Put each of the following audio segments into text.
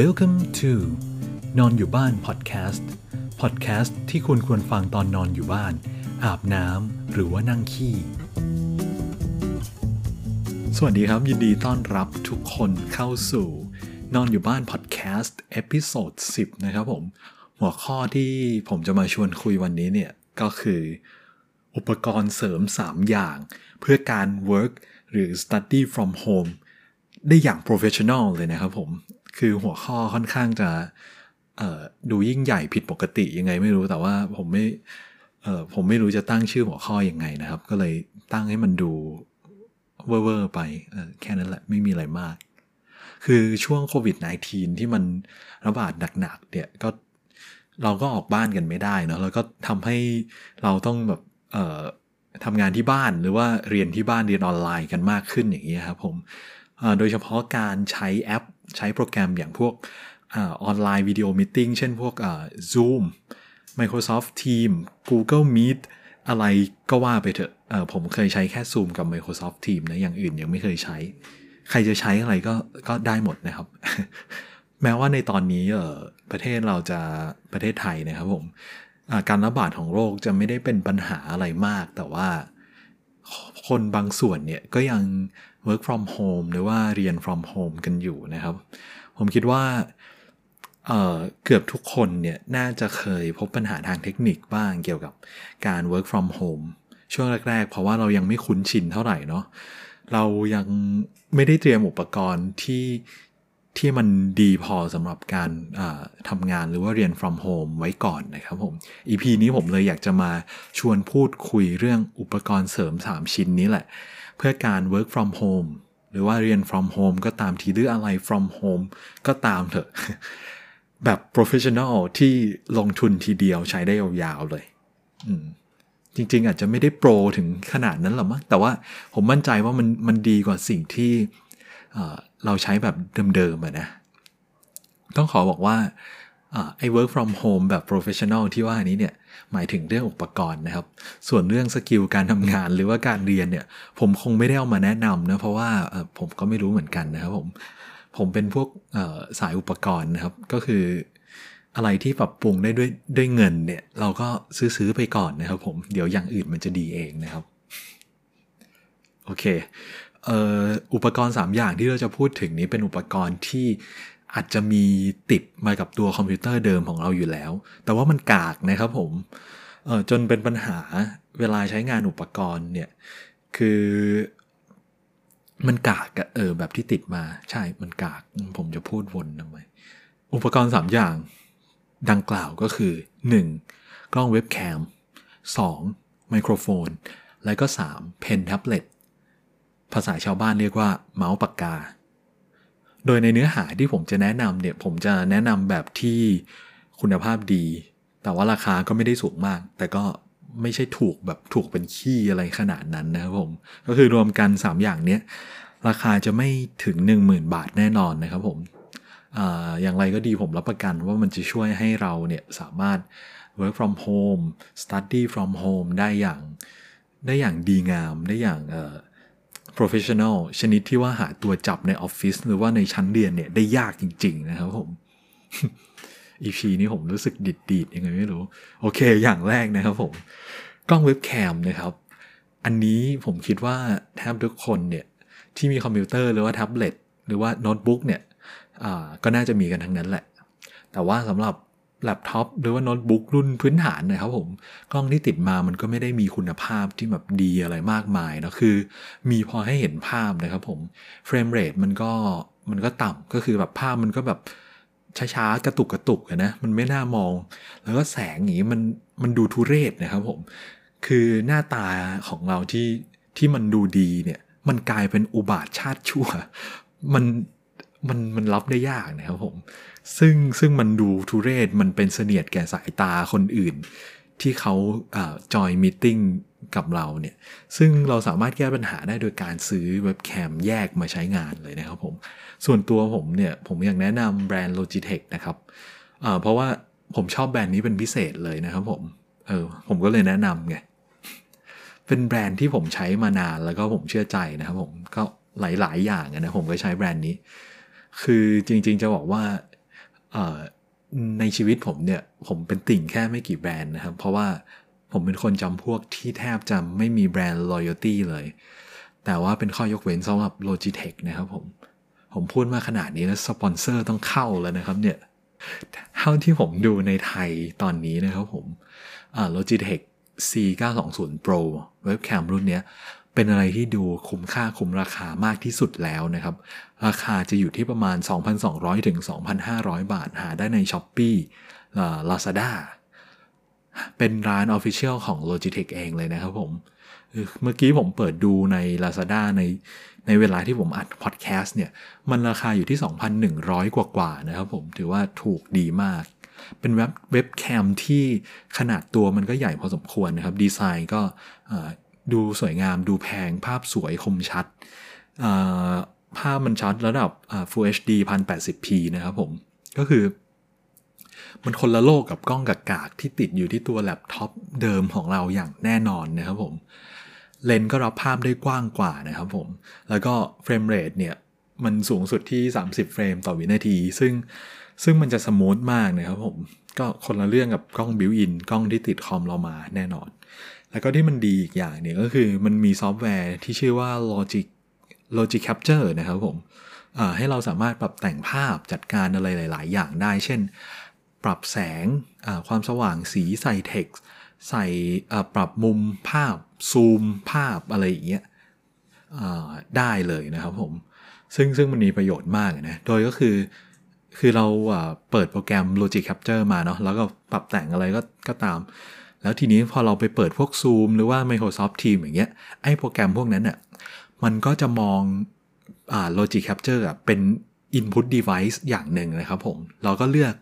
Welcome to นอนอยู่บ้านพอดแคสต์พอดแคสต์ที่คุณควรฟังตอนนอนอยู่บ้าน อาบน้ำหรือว่านั่งขี้ สวัสดีครับ ยินดีต้อนรับทุกคนเข้าสู่ นอนอยู่บ้านพอดแคสต์ episode 10 นะครับผม หัวข้อที่ผมจะมาชวนคุยวันนี้เนี่ย ก็คือ อุปกรณ์เสริม 3 อย่าง เพื่อการ work หรือ study from home ได้อย่าง professional เลยนะครับผม คือหัวข้อค่อนข้างจะดูยิ่งใหญ่ผิดปกติยังไงไม่รู้แต่ว่าผมไม่ผมไม่รู้จะตั้งชื่อหัวข้อยังไงนะครับ ก็เลยตั้งให้มันดูเว่อร์ไปแค่นั้นแหละไม่มีอะไรมาก คือช่วงโควิด -19 ที่มันระบาดหนักๆเนี่ยก็เราก็ออกบ้านกันไม่ได้เนาะแล้วก็ทำให้เราต้องแบบทำงานที่บ้านหรือว่าเรียนที่บ้านเรียนออนไลน์กันมากขึ้นอย่างนี้ครับผมโดยเฉพาะการใช้แอป ใช้โปรแกรมอย่างพวกออนไลน์วิดีโอมิ팅เช่นพวก Zoom Microsoft Teams Google Meet อะไรก็ว่าไปเถอะผมเคยใช้แค่ Zoom กับ Microsoft Teams นะอย่างอื่นยังไม่เคยใช้ ใครจะใช้อะไรก็ก็ได้หมดนะครับ แม้ว่าในตอนนี้ประเทศเราจะประเทศไทยนะครับผมการระบาดของโรคจะไม่ได้เป็นปัญหาอะไรมาก แต่ว่าคนบางส่วนเนี่ยก็ยัง work from home หรือว่าเรียน from home กันอยู่นะครับ ผมคิดว่าเเกือบทุกคนเนี่ยน่าจะเคยพบปัญหาทางเทคนิคบ้างเกี่ยวกับการ work from home ช่วงแรก ๆ เพราะว่าเรายังไม่คุ้นชินเท่าไหร่เนาะเรายังไม่ได้เตรียมอุปกรณ์ที่ที่มันดีพอสำหรับการทำงานหรือว่าเรียน from home ไว้ก่อนนะครับผม EP นี้ผมเลยอยากจะมาชวนพูดคุยเรื่องอุปกรณ์เสริม 3 ชิ้นนี้แหละ เพื่อการ work from home หรือว่าเรียน from home ก็ตามทีหรืออะไร from home ก็ตามเถอะ แบบ professional ที่ลงทุนทีเดียวใช้ได้ยาวๆเลย จริงๆ อาจจะไม่ได้โปรถึงขนาดนั้นหรอกมั้งแต่ว่าผมมั่นใจว่ามันมันดีกว่าสิ่งที่เราใช้แบบเดิมๆนะต้องขอบอกว่าไอ้ work from home แบบ professional ที่ว่านี้เนี่ย หมายถึงเรื่องอุปกรณ์นะครับ ส่วนเรื่องสกิลการทำงานหรือว่าการเรียนเนี่ย ผมคงไม่ได้เอามาแนะนำนะเพราะว่าผมก็ไม่รู้เหมือนกันนะครับผมผมเป็นพวกสายอุปกรณ์นะครับ ก็คืออะไรที่ปรับปรุงได้ด้วยด้วยเงินเนี่ย เราก็ซื้อๆไปก่อนนะครับ ผมเดี๋ยวอย่างอื่นมันจะดีเองนะครับโอเคอุปกรณ์ 3 อย่างที่เราจะพูดถึงนี้เป็นอุปกรณ์ที่ อาจจะมีติดมากับตัวคอมพิวเตอร์เดิมของเราอยู่แล้ว แต่ว่ามันกากนะครับผมเออจนเป็นปัญหาเวลาใช้งานอุปกรณ์เนี่ย คือมันกากเออแบบที่ติดมาใช่มันกากผมจะพูดวนทำไมอุปกรณ์ 3 อย่างดังกล่าวก็คือ 1. กล้องเว็บแคม 2. ไมโครโฟน และก็ 3. เพนแท็บเล็ตภาษาชาวบ้านเรียกว่าเมาส์ปากกา โดยในเนื้อหาที่ผมจะแนะนำเนี่ยผมจะแนะนำแบบที่คุณภาพดี แต่ว่าราคาก็ไม่ได้สูงมาก แต่ก็ไม่ใช่ถูกแบบถูกเป็นขี้อะไรขนาดนั้นนะครับผม ก็คือรวมกัน 3 อย่างเนี้ยราคาจะไม่ถึง 10,000 บาทแน่นอนนะครับผมออย่างไรก็ดีผมรับประกันว่ามันจะช่วยให้เราเนี่ยสามารถ work from home study from home ได้อย่างได้อย่างดีงามได้อย่าง professional ชนิดที่ว่าหาตัวจับในออฟฟิศหรือว่าในชั้นเรียนเนี่ยได้ยากจริง ๆ นะครับผม EP นี้ผมรู้สึกดิดดีดยังไงไม่รู้ โอเค อย่างแรกนะครับผม กล้องเว็บแคมนะครับ อันนี้ผมคิดว่าแทบทุกคนเนี่ยที่มีคอมพิวเตอร์หรือว่าแท็บเล็ตหรือว่าโน้ตบุ๊กเนี่ยก็น่าจะมีกันทั้งนั้นแหละ แต่ว่าสำหรับ แล็ปท็อปหรือว่าโน้ตบุ๊กรุ่นพื้นฐานนะครับผม กล้องที่ติดมามันก็ไม่ได้มีคุณภาพที่แบบดีอะไรมากมายนะคือ มีพอให้เห็นภาพนะครับผม frame rate มันก็มันก็ต่ำก็คือแบบภาพมันก็แบบช้าๆ กระตุกกระตุกนะ มันไม่น่ามอง แล้วก็แสงอย่างนี้มันมันดูทุเรศนะครับผม คือหน้าตาของเราที่ที่มันดูดีเนี่ย มันกลายเป็นอุบาทชาติชั่ว มัน มันมันรับได้ยากนะครับผม ซึ่งซึ่งมันดูทุเรศมันเป็นเสนียดแก่สายตาคนอื่น ที่เขาจอยมิ팅กับเราเนี่ย ซึ่งเราสามารถแก้ปัญหาได้โดยการซื้อเว็บแคมแยกมาใช้งานเลยนะครับผม ส่วนตัวผมเนี่ย ผมอยากแนะนำแบรนด์ Logitech นะครับเพราะว่าผมชอบแบรนด์นี้เป็นพิเศษเลยนะครับผมเออผมก็เลยแนะนำไงเป็นแบรนด์ที่ผมใช้มานานแล้วก็ผมเชื่อใจนะครับผมก็หลาย ๆ อย่างนะผมก็ใช้แบรนด์นี้ คือจริงๆจะบอกว่าในชีวิตผมเนี่ย ผมเป็นติ่งแค่ไม่กี่แบรนด์นะครับ เพราะว่าผมเป็นคนจำพวกที่แทบจะไม่มีแบรนด์ loyalty เลย แต่ว่าเป็นข้อยกเว้นสำหรับ Logitech นะครับผม ผมพูดมาขนาดนี้แล้วสปอนเซอร์ต้องเข้าแล้วนะครับเนี่ย เท่าที่ผมดูในไทยตอนนี้นะครับผม Logitech C920 Pro เว็บแคมรุ่นเนี้ย เป็นอะไรที่ดูคุ้มค่าคุ้มราคามากที่สุดแล้วนะครับ ราคาจะอยู่ที่ประมาณ 2,200 ถึง 2,500 บาท หาได้ใน s h อ p e e Lazada เป็นร้าน Official ของ Logitech เองเลยนะครับผม เมื่อกี้ผมเปิดดูใน Lazada ในในเวลาที่ผมอัดพอดแคสต์เนี่ย มันราคาอยู่ที่ 2,100 กว่ากว่านะครับผม ถือว่าถูกดีมาก เป็นเว็บเว็บแคมที่ขนาดตัวมันก็ใหญ่พอสมควรนะครับ ดีไซน์ก็ ดูสวยงาม ดูแพง ภาพสวยคมชัด ภาพมันชัดระดับ Full HD 1080p นะครับผม ก็คือ มันคนละโลกกับกล้องกากๆที่ติดอยู่ที่ตัวแล็ปท็อปเดิมของเราอย่างแน่นอนนะครับผม เลนส์ก็รับภาพได้กว้างกว่านะครับผม แล้วก็ frame rate เนี่ยมันสูงสุดที่ 30 เฟรมต่อวินาที ซึ่งซึ่งมันจะ smooth มากนะครับผม ก็คนละเรื่องกับกล้อง built-in กล้องที่ติดคอมเรามาแน่นอน แล้วก็ที่มันดีอีกอย่างเนี่ยก็คือมันมีซอฟต์แวร์ที่ชื่อว่า Logi Logitech Capture นะครับผมให้เราสามารถปรับแต่งภาพจัดการอะไรหลาย ๆ อย่างได้ เช่น ปรับแสงความสว่างสีใส่เท็กซ์ใส่ปรับมุมภาพซูมภาพอะไรอย่างเงี้ยได้เลยนะครับผมซึ่งซึ่งมันมีประโยชน์มากนะ โดยก็คือ คือเราเปิดโปรแกรม Logic Capture มาเนาะแล้วก็ปรับแต่งอะไรก็ก็ตาม แล้วทีนี้พอเราไปเปิดพวก Zoom หรือว่า Microsoft Teams อย่างเงี้ยไอ้โปรแกรมพวกนั้นน่ะมันก็จะมองอ่า Logic Capture อะเป็น Input Device อย่างหนึ่งนะครับผม เราก็เลือก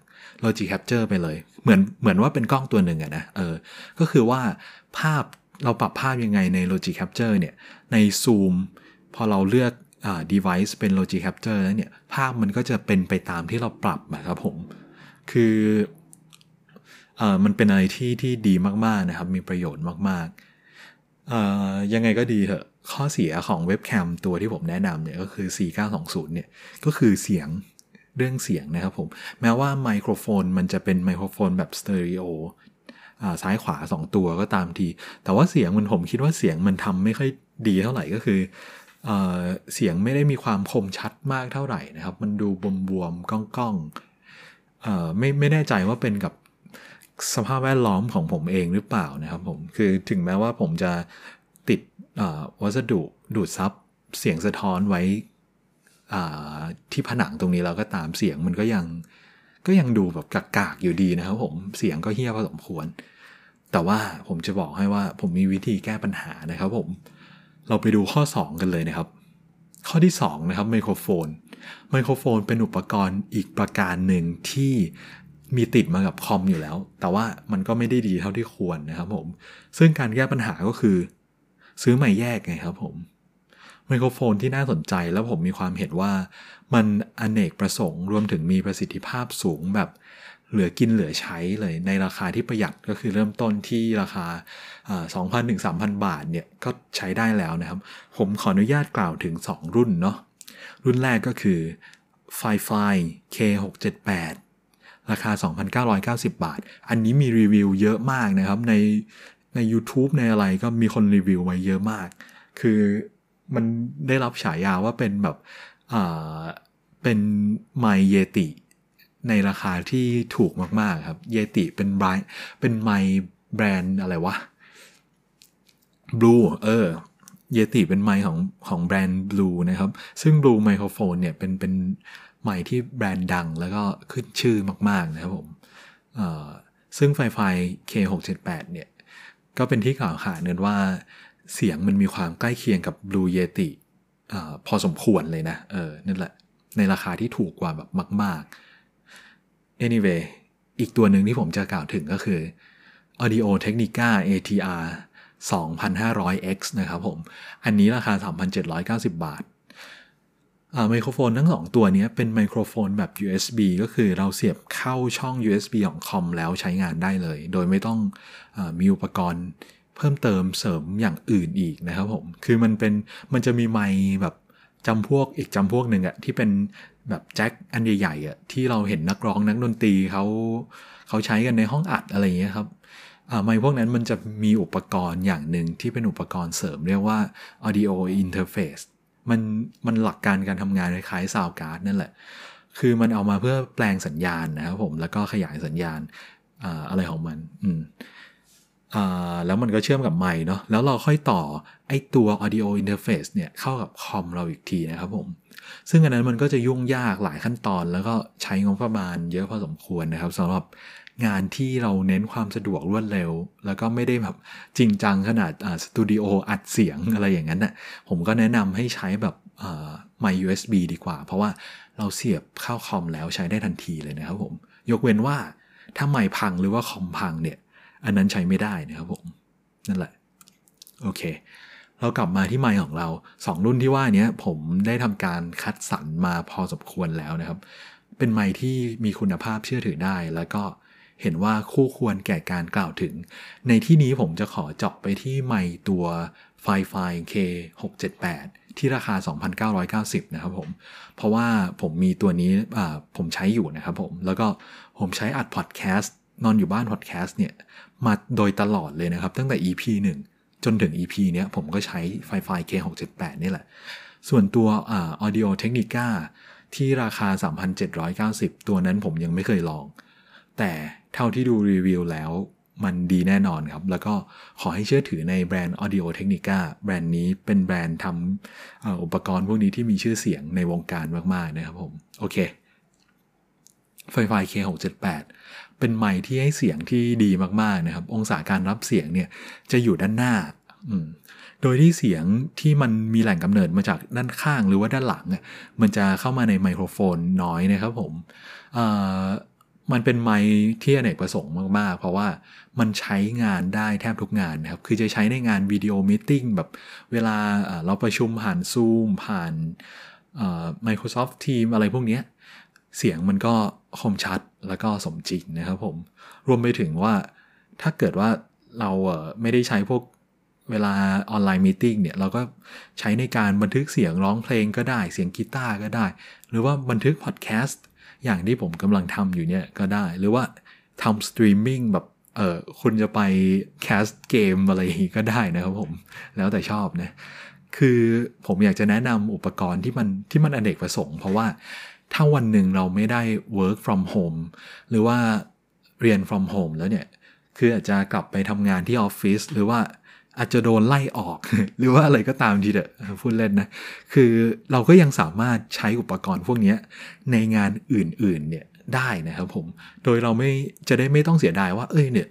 Logic Capture ไปเลย เหมือนเหมือนว่าเป็นกล้องตัวหนึ่งอะนะเออก็คือว่าภาพเราปรับภาพยังไงใน Logic Capture เนี่ยใน Zoom พอเราเลือกอ่า device เป็น Logic Capture แล้วเนี่ย ภาพมันก็จะเป็นไปตามที่เราปรับนะครับผม คือเออ มันเป็นอะไรที่ที่ดีมากๆนะครับ มีประโยชน์มากๆยังไงก็ดีเถอะข้อเสียของเว็บแคมตัวที่ผมแนะนำเนี่ยก็คือ C920 เนี่ย ก็คือเสียงเรื่องเสียงนะครับผม แม้ว่าไมโครโฟนมันจะเป็นไมโครโฟนแบบสเตอริโอซ้ายขวา 2 ตัวก็ตามที แต่ว่าเสียงมันผมคิดว่าเสียงมันทำไม่ค่อยดีเท่าไหร่ก็คือเอเสียงไม่ได้มีความคมชัดมากเท่าไหร่นะครับ มันดูบวมๆก้องๆไม่ไม่แน่ใจว่าเป็นกับ สภาพแวดล้อมของผมเองหรือเปล่านะครับผมคือถึงแม้ว่าผมจะติดวัสดุดูดซับเสียงสะท้อนไว้ที่ผนังตรงนี้เราก็ตามเสียงมันก็ยังก็ยังดูแบบกากๆอยู่ดีนะครับผมเสียงก็เฮี้ยพอสมควร แต่ว่าผมจะบอกให้ว่าผมมีวิธีแก้ปัญหานะครับผมเราไปดูข้อ 2 กันเลยนะครับ ข้อที่ 2 นะครับไมโครโฟนไมโครโฟนเป็นอุปกรณ์อีกประการหนึ่งที่ มีติดมากับคอมอยู่แล้ว แต่ว่ามันก็ไม่ได้ดีเท่าที่ควรนะครับผม ซึ่งการแก้ปัญหาก็คือ ซื้อใหม่แยกไงครับผม ไมโครโฟนที่น่าสนใจแล้วผมมีความเห็นว่ามันอเนกประสงค์ รวมถึงมีประสิทธิภาพสูงแบบเหลือกินเหลือใช้เลยในราคาที่ประหยัดก็คือเริ่มต้นที่ราคา 2,000ถึง3,000 บาทเนี่ยก็ใช้ได้แล้วนะครับ ผมขออนุญาตกล่าวถึง 2 รุ่นเนาะรุ่นแรกก็คือ Firefly K678 ราคา 2,990 บาท อันนี้มีรีวิวเยอะมากนะครับ ในใน YouTube ในอะไรก็มีคนรีวิวไว้เยอะมาก คือมันได้รับฉายาว่าเป็นแบบอ่าเป็นไมเยติในราคาที่ถูกมากๆครับ เยติเป็นไบรเป็นไมแบรนด์อะไรวะบลูเออเยติเป็นไมของของแบรนด์บลูนะครับ ซึ่งบลูไมโครโฟนเนี่ยเป็นเป็น ใหม่ที่แบรนด์ดังแล้วก็ขึ้นชื่อมาก ๆ นะครับผมซึ่งไฟไฟ K678 เนี่ย ก็เป็นที่กล่าวขานกันว่าเสียงมันมีความใกล้เคียงกับ Blue Yeti อพอสมควรเลยนะ เออ นั่นแหละ ในราคาที่ถูกกว่าแบบมาก ๆ anyway อีกตัวหนึ่งที่ผมจะกล่าวถึงก็คือ Audio Technica ATR 2500X นะครับผม อันนี้ราคา 3,790 บาท ไมโครโฟนทั้งสองตัวนี้เป็นไมโครโฟนแบบ USB ก็คือเราเสียบเข้าช่อง USB ของคอมแล้วใช้งานได้เลย โดยไม่ต้องอมีอุปกรณ์เพิ่มเติมเสริมอย่างอื่นอีกนะครับผม คือมันเป็นมันจะมีไมแบบจำพวกอีกจำพวกหนึ่งอะที่เป็นแบบแจ็คอันใหญ่ๆอะที่เราเห็นนักร้องนักดนตรีเขาเขาใช้กันในห้องอัดอะไรอย่างเงี้ยครับไมค์พวกนั้นมันจะมีอุปกรณ์อย่างหนึ่งที่เป็นอุปกรณ์เสริมเรียกว่า audio interface มันมันหลักการการทำงานคล้ายๆ sound card นั่นแหละ คือมันเอามาเพื่อแปลงสัญญาณนะครับผมแล้วก็ขยายสัญญาณอะไรของมัน อืมแล้วมันก็เชื่อมกับไมค์เนาะแล้วเราค่อยต่อไอตัว audio interface เนี่ยเข้ากับคอมเราอีกทีนะครับผม ซึ่งอันนั้นมันก็จะยุ่งยากหลายขั้นตอน แล้วก็ใช้งบประมาณเยอะพอสมควรนะครับสำหรับ งานที่เราเน้นความสะดวกรวดเร็ว แล้วก็ไม่ได้แบบจริงจังขนาดสตูดิโออัดเสียงอะไรอย่างนั้นนะ่ะผมก็แนะนำให้ใช้แบบไมค์ USB ดีกว่า เพราะว่าเราเสียบเข้าคอมแล้วใช้ได้ทันทีเลยนะครับผม ยกเว้นว่าถ้าไมพังหรือว่าคอมพังเนี่ย อันนั้นใช้ไม่ได้นะครับผม นั่นแหละ โอเค เรากลับมาที่ไมของเรา 2 รุ่นที่ว่านี้ผมได้ทำการคัดสรรมาพอสมควรแล้วนะครับ เป็นไมที่มีคุณภาพเชื่อถือได้แล้วก็ เห็นว่าคู่ควรแก่การกล่าวถึง ในที่นี้ผมจะขอเจาะไปที่ไมค์ตัวไฟไฟ K678 ที่ราคา 2,990 นะครับผม เพราะว่าผมมีตัวนี้ผมใช้อยู่นะครับผม แล้วก็ผมใช้อัดพอดแคสต์นอนอยู่บ้านพอดแคสต์เนี่ยมาโดยตลอดเลยนะครับ ตั้งแต่ EP 1 จนถึง EP เนี้ยผมก็ใช้ไฟไฟ K678 นี่แหละ ส่วนตัวอ่า Audio Technica ที่ราคา 3,790 ตัวนั้นผมยังไม่เคยลอง แต่ เท่าที่ดูรีวิวแล้วมันดีแน่นอนครับ แล้วก็ขอให้เชื่อถือในแบรนด์ Audio Technica แบรนด์นี้เป็นแบรนด์ทำอุปกรณ์พวกนี้ที่มีชื่อเสียงในวงการมาก ๆ นะครับผม โอเคไฟไฟ K678 เป็นไมค์ที่ให้เสียงที่ดีมาก ๆ นะครับ องศาการรับเสียงเนี่ยจะอยู่ด้านหน้า โดยที่เสียงที่มันมีแหล่งกำเนิดมาจากด้านข้างหรือว่าด้านหลัง มันจะเข้ามาในไมโครโฟนน้อยนะครับผม มันเป็นไมค์ที่อเนกประสงค์มาก ๆ เพราะว่ามันใช้งานได้แทบทุกงานนะครับ คือจะใช้ในงานวิดีโอมิ팅แบบเวลาเราประชุมผ่าน Zoom ผ่าน Microsoft Teams อะไรพวกนี้ เสียงมันก็คมชัดแล้วก็สมจริงนะครับผม รวมไปถึงว่าถ้าเกิดว่าเราไม่ได้ใช้พวกเวลา online meeting เนี่ย เราก็ใช้ในการบันทึกเสียงร้องเพลงก็ได้ เสียงกีตาร์ก็ได้ หรือว่าบันทึกพอดแคสต์ อย่างที่ผมกำลังทำอยู่เนี่ยก็ได้ หรือว่าทำสตรีมมิ่งแบบเออคุณจะไปแคสต์เกมอะไรก็ได้นะครับผม แล้วแต่ชอบนะ คือผมอยากจะแนะนำอุปกรณ์ที่มันที่มันอเนกประสงค์ เพราะว่าถ้าวันหนึ่งเราไม่ได้ work from home หรือว่าเรียน from home แล้วเนี่ย คืออาจจะกลับไปทำงานที่ออฟฟิศหรือว่า อาจจะโดนไล่ออก หรือว่าอะไรก็ตามทีเดอะพูดเล่นนะ คือเราก็ยังสามารถใช้อุปกรณ์พวกนี้ในงานอื่นๆเนี่ยได้นะครับผม โดยเราไม่จะได้ไม่ต้องเสียดายว่า เอ้ยเนี่ย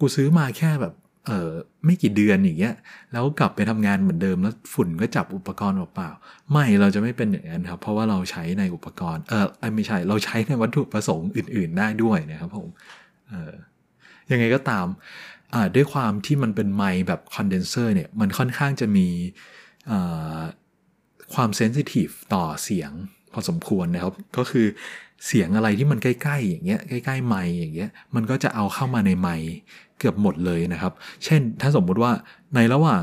กูซื้อมาแค่แบบเออไม่กี่เดือนอย่างเงี้ยแล้วกลับไปทำงานเหมือนเดิมแล้วฝุ่นก็จับอุปกรณ์เปล่าๆไม่เราจะไม่เป็นอย่างนั้นครับ เพราะว่าเราใช้ในอุปกรณ์เออไม่ใช่เราใช้ในวัตถุประสงค์อื่น ๆ ได้ด้วยนะครับผมเออยังไงก็ตาม ด้วยความที่มันเป็นไมค์แบบคอนเดนเซอร์เนี่ย มันค่อนข้างจะมีความเซนซิทีฟต่อเสียงพอสมควรนะครับ ก็คือเสียงอะไรที่มันใกล้ๆอย่างเงี้ยใกล้ๆไมค์อย่างเงี้ยมันก็จะเอาเข้ามาในไมค์เกือบหมดเลยนะครับ เช่นถ้าสมมุติว่าในระหว่าง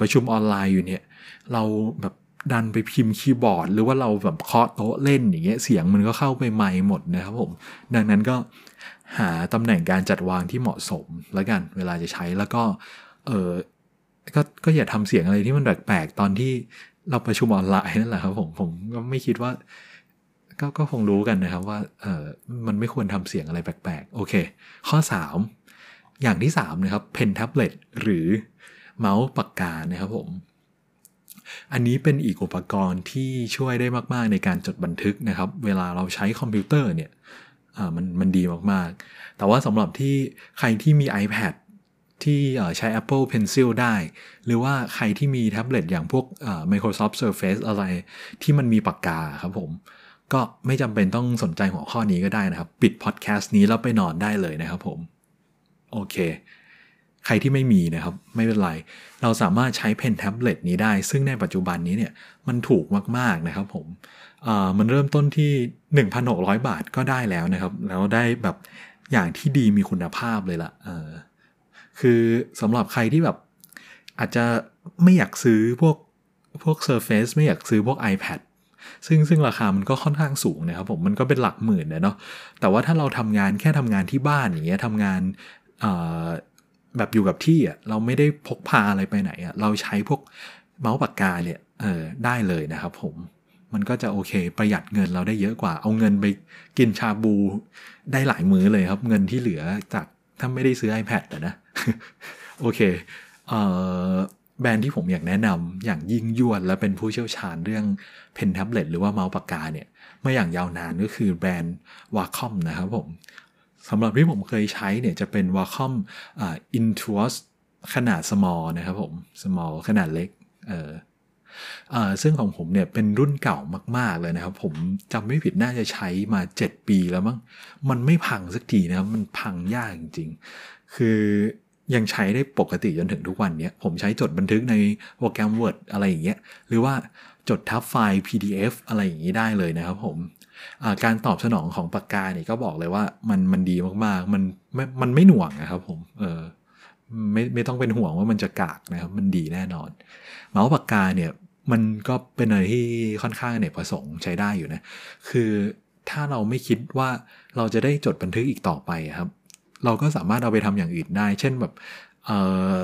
ประชุมออนไลน์อยู่เนี่ย เราแบบดันไปพิมพ์คีย์บอร์ด หรือว่าเราแบบเคาะโต๊ะเล่นอย่างเงี้ยเสียงมันก็เข้าไปไมค์หมดนะครับผม ดังนั้นก็ หาตำแหน่งการจัดวางที่เหมาะสมแล้วกันเวลาจะใช้แล้วก็เออก็ก็อย่าทำเสียงอะไรที่มันแปลกๆตอนที่เราประชุมออนไลน์นั่นแหละครับผมผมก็ไม่คิดว่าก็ก็คงรู้กันนะครับว่าเออมันไม่ควรทำเสียงอะไรแปลกๆ โอเค ข้อ 3 อย่างที่ 3 นะครับเพนแท็บเล็ตหรือเมาส์ปากกานะครับผม อันนี้เป็นอีกอุปกรณ์ที่ช่วยได้มาก ๆ ในการจดบันทึกนะครับ เวลาเราใช้คอมพิวเตอร์เนี่ย มันมันดีมากๆ แต่ว่าสำหรับที่ใครที่มี iPad ที่ใช้ Apple Pencil ได้ หรือว่าใครที่มีแท็บเล็ตอย่างพวก Microsoft Surface อะไรที่มันมีปากกาครับผม ก็ไม่จำเป็นต้องสนใจหัวข้อนี้ก็ได้นะครับ ปิดพอดแคสต์นี้แล้วไปนอนได้เลยนะครับผม โอเค ใครที่ไม่มีนะครับ ไม่เป็นไร เราสามารถใช้เพนแท็บเล็ตนี้ได้ ซึ่งในปัจจุบันนี้เนี่ยมันถูกมากๆนะครับผม มันเริ่มต้นที่ 1,600 บาทก็ได้แล้วนะครับ แล้วได้แบบอย่างที่ดีมีคุณภาพเลยละ่ะคือสำหรับใครที่แบบอาจจะไม่อยากซื้อพวกพวก Surface ไม่อยากซื้อพวก iPad ซึ่งซึ่งราคามันก็ค่อนข้างสูงนะครับผมมันก็เป็นหลักหมื่นเนาะแต่ว่าถ้าเราทำงานแค่ทำงานที่บ้านอย่างเงี้ยทำงานแบบอยู่กับที่อะเราไม่ได้พกพาอะไรไปไหนอะเราใช้พวกเมาส์ปากกาเนี่ยเออได้เลยนะครับผม มันก็จะโอเคประหยัดเงินเราได้เยอะกว่า เอาเงินไปกินชาบูได้หลายมื้อเลยครับ เงินที่เหลือจากถ้าไม่ได้ซื้อ iPad นะ โอเคเอ่อแบรนด์ที่ผมอยากแนะนำอย่างยิ่งยวดและเป็นผู้เชี่ยวชาญเรื่องเพนแท็บเล็ตหรือว่าเมาส์ปากกาเนี่ยมาอย่างยาวนานก็คือแบรนด์วาคอมนะครับผมสำหรับที่ผมเคยใช้เนี่ยจะเป็นวาคอมอ่า Intuos ขนาด small นะครับผม small ขนาดเล็กเออ ซึ่งของผมเนี่ยเป็นรุ่นเก่ามาก ๆ เลยนะครับ ผมจำไม่ผิดน่าจะใช้มา 7 ปีแล้วมั้งมันไม่พังสักทีนะครับ มันพังยากจริง ๆ คือยังใช้ได้ปกติจนถึงทุกวันนี้ผมใช้จดบันทึกในโปรแกรม Word อะไรอย่างเงี้ยหรือว่าจดทับไฟล์ PDF อะไรอย่างนี้ได้เลยนะครับผมการตอบสนองของปากกาเนี่ยก็บอกเลยว่ามันมันดีมากๆ มันไม่มันไม่หน่วงนะครับผมเออไม่ไม่ต้องเป็นห่วงว่ามันจะกากนะครับ มันดีแน่นอน เมาส์ปากกาเนี่ย มันก็เป็นอะไรที่ค่อนข้างเนี่ยประสงค์ใช้ได้อยู่นะ คือถ้าเราไม่คิดว่าเราจะได้จดบันทึกอีกต่อไปครับ เราก็สามารถเอาไปทำอย่างอื่นได้ เช่นแบบเออ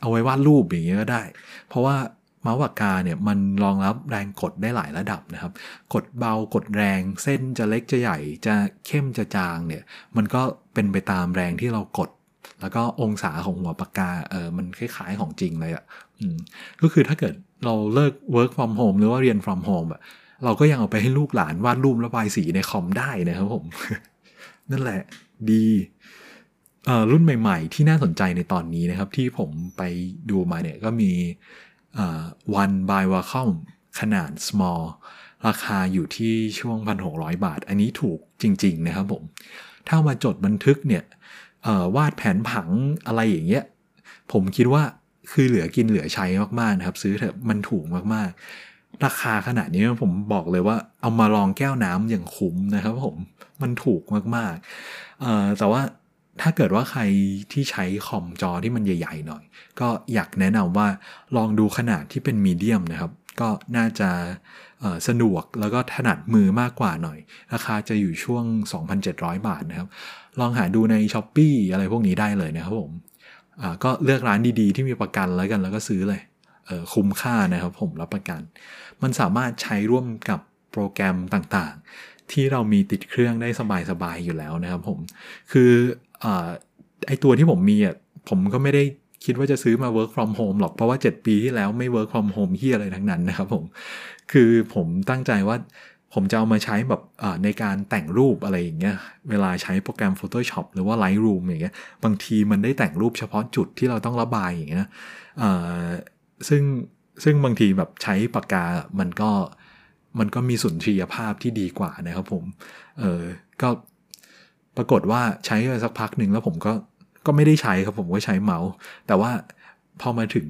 เอาไว้วาดรูปอย่างเงี้ยก็ได้ เพราะว่าเมาส์ปากกาเนี่ยมันรองรับแรงกดได้หลายระดับนะครับ กดเบากดแรงเส้นจะเล็กจะใหญ่จะเข้มจะจางเนี่ย มันก็เป็นไปตามแรงที่เรากด แล้วก็องศาของหัวปากกาเออมันคล้ายๆของจริงเลยอะ่ะก็คือถ้าเกิด เราเลิก work from home หรือว่าเรียน from home อะเราก็ยังเอาไปให้ลูกหลานวาดรูประบายสีในคอมได้นะครับผม นั่นแหละดีรุ่นใหม่ ๆ ที่น่าสนใจในตอนนี้นะครับ ที่ผมไปดูมาเนี่ยก็มี one by Wacom ขนาด small ราคาอยู่ที่ช่วง 1,600 บาท อันนี้ถูกจริง ๆ นะครับผม ถ้ามาจดบันทึกเนี่ยวาดแผนผังอะไรอย่างเงี้ย ผมคิดว่า คือเหลือกินเหลือใช้มากๆนะครับ ซื้อเถอะมันถูกมากๆ ราคาขนาดนี้ผมบอกเลยว่าเอามาลองแก้วน้ำอย่างคุ้มนะครับ ผมมันถูกมากๆแต่ว่าถ้าเกิดว่าใครที่ใช้คอมจอที่มันใหญ่ๆหน่อย ก็อยากแนะนำว่าลองดูขนาดที่เป็นมีเดียมนะครับ ก็น่าจะสะดวกแล้วก็ถนัดมือมากกว่าหน่อย ราคาจะอยู่ช่วง 2,700 บาทนะครับ ลองหาดูใน s h อ p e e อะไรพวกนี้ได้เลยนะครับผม ก็เลือกร้านดีๆ ที่มีประกันแล้วกันแล้วก็ซื้อเลยคุ้มค่านะครับผมรับประกัน มันสามารถใช้ร่วมกับโปรแกรมต่างๆ ที่เรามีติดเครื่องได้สบายๆอยู่แล้วนะครับผม คืออไอตัวที่ผมมีอะผมก็ไม่ได้คิดว่าจะซื้อมา work from home หรอก เพราะว่า 7 ปีที่แล้วไม่ work from home ที่อะไรทั้งนั้นนะครับผม คือผมตั้งใจว่า ผมจะเอามาใช้แบบในการแต่งรูปอะไรอย่างเงี้ย เวลาใช้โปรแกรม Photoshop หรือว่า Lightroom อย่างเงี้ย บางทีมันได้แต่งรูปเฉพาะจุดที่เราต้องระบายอย่างเงี้ยซึ่งซึ่งบางทีแบบใช้ปากกา มันก็มันก็มีสุนทรียภาพที่ดีกว่านะครับผม เออก็ปรากฏว่าใช้ไปสักพักหนึ่งแล้วผมก็ก็ไม่ได้ใช้ครับผมก็ใช้เมาส์ แต่ว่าพอมาถึง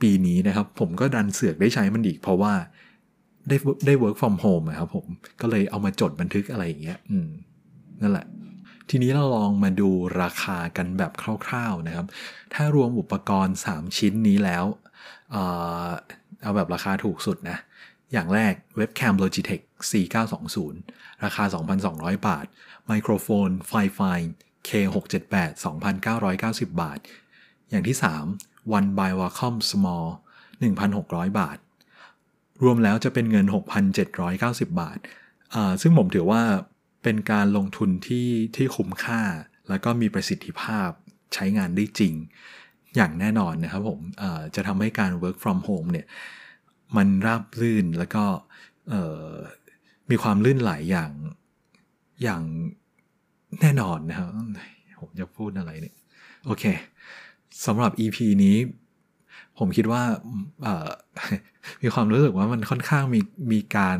ปีนี้นะครับ ผมก็ดันเสือกได้ใช้มันอีกเพราะว่า ได้ได้ work from home ครับผมก็เลยเอามาจดบันทึกอะไรอย่างเงี้ยอืมนั่นแหละ ทีนี้เราลองมาดูราคากันแบบคร่าวๆนะครับ ถ้ารวมอุปกรณ์ 3 ชิ้นนี้แล้วเอาแบบราคาถูกสุดนะ อย่างแรกเว็บแคม Logitech C920 ราคา 2,200 บาท ไมโครโฟน f i f i K678 2,990 บาท อย่างที่ 3 One by Wacom Small 1,600 บาท รวมแล้วจะเป็นเงิน 6,790 บาท ซึ่งผมถือว่าเป็นการลงทุนที่ที่คุ้มค่า แล้วก็มีประสิทธิภาพใช้งานได้จริง อย่างแน่นอนนะครับผมจะทำให้การ work from home เนี่ยมันราบรื่นแล้วก็มีความลื่นไหลอย่างอย่างแน่นอนนะครับผมจะพูดอะไรเนี่ย โอเคสำหรับ EP นี้ ผมคิดว่ามีความรู้สึกว่ามันค่อนข้างมีมีการ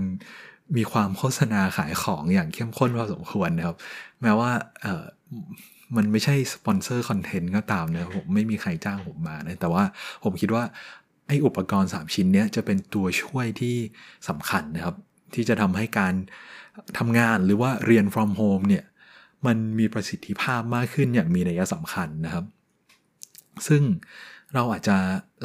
มีความโฆษณาขายของอย่างเข้มข้นพอสมควรนะครับ แม้ว่ามันไม่ใช่ sponsored content ก็ตามนะผมไม่มีใครจ้างผมมานะแต่ว่าผมคิดว่าไอ้อุปกรณ์ 3 ชิ้นนี้จะเป็นตัวช่วยที่สำคัญนะครับ ที่จะทำให้การทำงานหรือว่าเรียน from home เนี่ยมันมีประสิทธิภาพมากขึ้นอย่างมีนัยสำคัญนะครับ ซึ่ง เราอาจจะ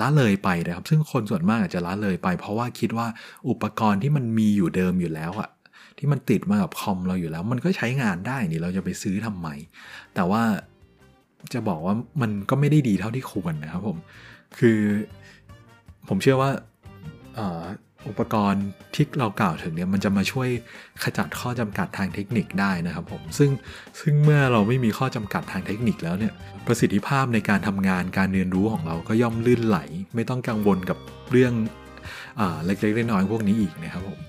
ละเลยไปนะครับ ซึ่งคนส่วนมากอาจจะละเลยไป เพราะว่าคิดว่าอุปกรณ์ที่มันมีอยู่เดิมอยู่แล้วอะที่มันติดมากับคอมเราอยู่แล้ว มันก็ใช้งานได้นี่เราจะไปซื้อทำไม แต่ว่าจะบอกว่ามันก็ไม่ได้ดีเท่าที่ควรนะครับผม คือผมเชื่อว่า อุปกรณ์ที่เรากล่าวถึงเนี่ยมันจะมาช่วยขจัดข้อจำกัดทางเทคนิคได้นะครับผมซึ่งซึ่งเมื่อเราไม่มีข้อจำกัดทางเทคนิคแล้วเนี่ยประสิทธิภาพในการทำงานการเรียนรู้ของเราก็ย่อมลื่นไหล ไม่ต้องกังวลกับเรื่องอเล็กๆน้อยๆพวกนี้อีกนะครับผม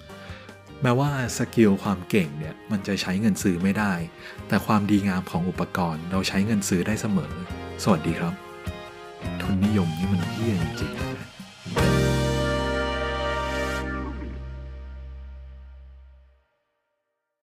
แม้ว่าสกิลความเก่งเนี่ยมันจะใช้เงินซื้อไม่ได้ แต่ความดีงามของอุปกรณ์เราใช้เงินซื้อได้เสมอ สวัสดีครับ ทุนนิยมนี่มันเฮี้ยจริงๆ